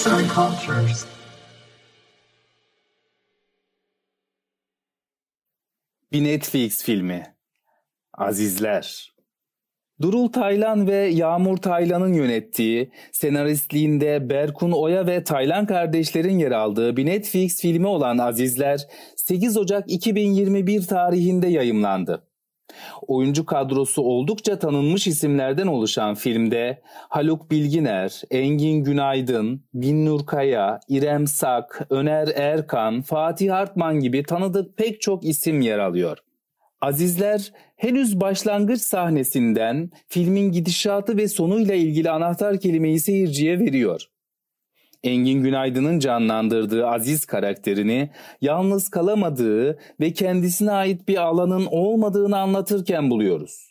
Arts and Cultures. Bir Netflix filmi. Azizler. Durul Taylan ve Yağmur Taylan'ın yönettiği, senaristliğinde Berkun Oya ve Taylan kardeşlerin yer aldığı bir Netflix filmi olan Azizler 8 Ocak 2021 tarihinde yayımlandı. Oyuncu kadrosu oldukça tanınmış isimlerden oluşan filmde Haluk Bilginer, Engin Günaydın, Binnur Kaya, İrem Sak, Öner Erkan, Fatih Hartman gibi tanıdık pek çok isim yer alıyor. Azizler henüz başlangıç sahnesinden filmin gidişatı ve sonuyla ilgili anahtar kelimeyi seyirciye veriyor. Engin Günaydın'ın canlandırdığı Aziz karakterini yalnız kalamadığı ve kendisine ait bir alanın olmadığını anlatırken buluyoruz.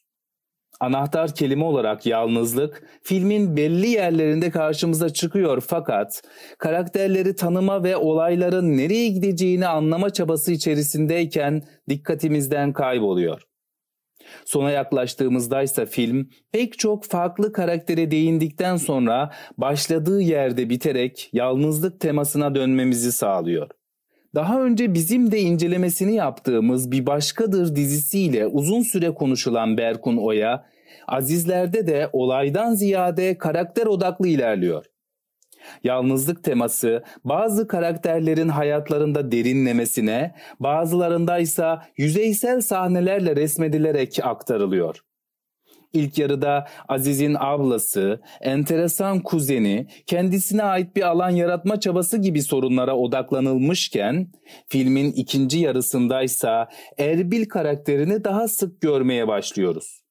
Anahtar kelime olarak yalnızlık filmin belli yerlerinde karşımıza çıkıyor fakat karakterleri tanıma ve olayların nereye gideceğini anlama çabası içerisindeyken dikkatimizden kayboluyor. Sona yaklaştığımızda ise film pek çok farklı karaktere değindikten sonra başladığı yerde biterek yalnızlık temasına dönmemizi sağlıyor. Daha önce bizim de incelemesini yaptığımız Bir Başkadır dizisiyle uzun süre konuşulan Berkun Oya, Azizler'de de olaydan ziyade karakter odaklı ilerliyor. Yalnızlık teması bazı karakterlerin hayatlarında derinlemesine, bazılarında ise yüzeysel sahnelerle resmedilerek aktarılıyor. İlk yarıda Aziz'in ablası, enteresan kuzeni, kendisine ait bir alan yaratma çabası gibi sorunlara odaklanılmışken, filmin ikinci yarısındaysa Erbil karakterini daha sık görmeye başlıyoruz.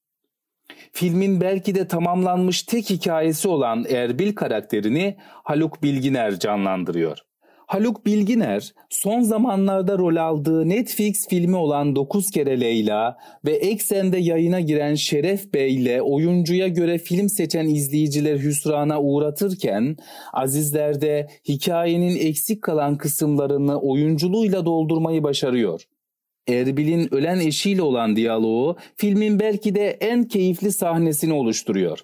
Filmin belki de tamamlanmış tek hikayesi olan Erbil karakterini Haluk Bilginer canlandırıyor. Haluk Bilginer son zamanlarda rol aldığı Netflix filmi olan 9 kere Leyla ve Eksen'de yayına giren Şeref Bey ile oyuncuya göre film seçen izleyiciler hüsrana uğratırken Azizler'de hikayenin eksik kalan kısımlarını oyunculuğuyla doldurmayı başarıyor. Erbil'in ölen eşiyle olan diyaloğu filmin belki de en keyifli sahnesini oluşturuyor.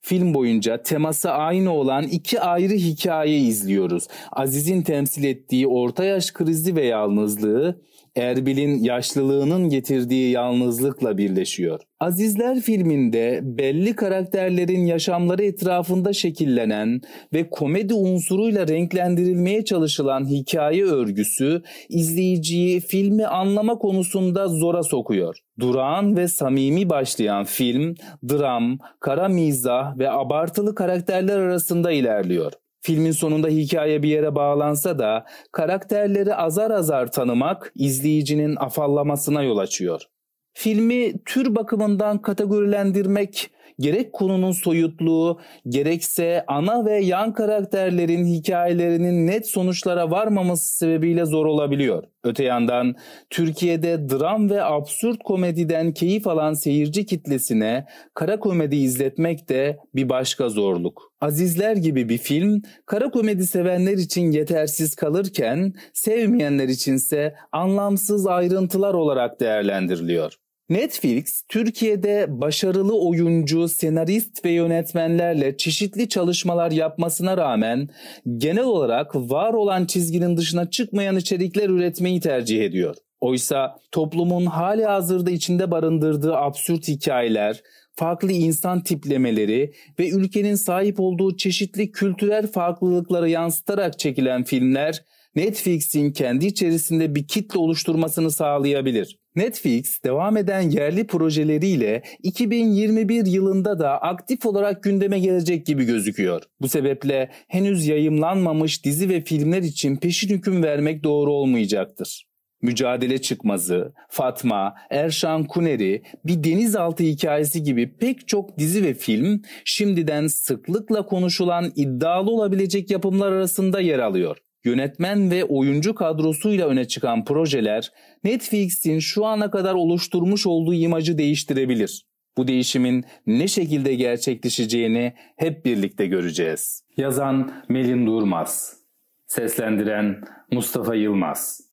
Film boyunca teması aynı olan iki ayrı hikaye izliyoruz. Aziz'in temsil ettiği orta yaş krizi ve yalnızlığı, Erbil'in yaşlılığının getirdiği yalnızlıkla birleşiyor. Azizler filminde belli karakterlerin yaşamları etrafında şekillenen ve komedi unsuruyla renklendirilmeye çalışılan hikaye örgüsü izleyiciyi filmi anlama konusunda zora sokuyor. Durağan ve samimi başlayan film, dram, kara mizah ve abartılı karakterler arasında ilerliyor. Filmin sonunda hikaye bir yere bağlansa da karakterleri azar azar tanımak izleyicinin afallamasına yol açıyor. Filmi tür bakımından kategorilendirmek gerek konunun soyutluğu gerekse ana ve yan karakterlerin hikayelerinin net sonuçlara varmaması sebebiyle zor olabiliyor. Öte yandan Türkiye'de dram ve absürt komediden keyif alan seyirci kitlesine kara komedi izletmek de bir başka zorluk. Azizler gibi bir film kara komedi sevenler için yetersiz kalırken sevmeyenler içinse anlamsız ayrıntılar olarak değerlendiriliyor. Netflix, Türkiye'de başarılı oyuncu, senarist ve yönetmenlerle çeşitli çalışmalar yapmasına rağmen genel olarak var olan çizginin dışına çıkmayan içerikler üretmeyi tercih ediyor. Oysa toplumun hali hazırda içinde barındırdığı absürt hikayeler, farklı insan tiplemeleri ve ülkenin sahip olduğu çeşitli kültürel farklılıkları yansıtarak çekilen filmler Netflix'in kendi içerisinde bir kitle oluşturmasını sağlayabilir. Netflix devam eden yerli projeleriyle 2021 yılında da aktif olarak gündeme gelecek gibi gözüküyor. Bu sebeple henüz yayımlanmamış dizi ve filmler için peşin hüküm vermek doğru olmayacaktır. Mücadele Çıkmazı, Fatma, Erşan Kuneri, bir denizaltı hikayesi gibi pek çok dizi ve film şimdiden sıklıkla konuşulan iddialı olabilecek yapımlar arasında yer alıyor. Yönetmen ve oyuncu kadrosuyla öne çıkan projeler Netflix'in şu ana kadar oluşturmuş olduğu imajı değiştirebilir. Bu değişimin ne şekilde gerçekleşeceğini hep birlikte göreceğiz. Yazan Melin Durmaz Seslendiren Mustafa Yılmaz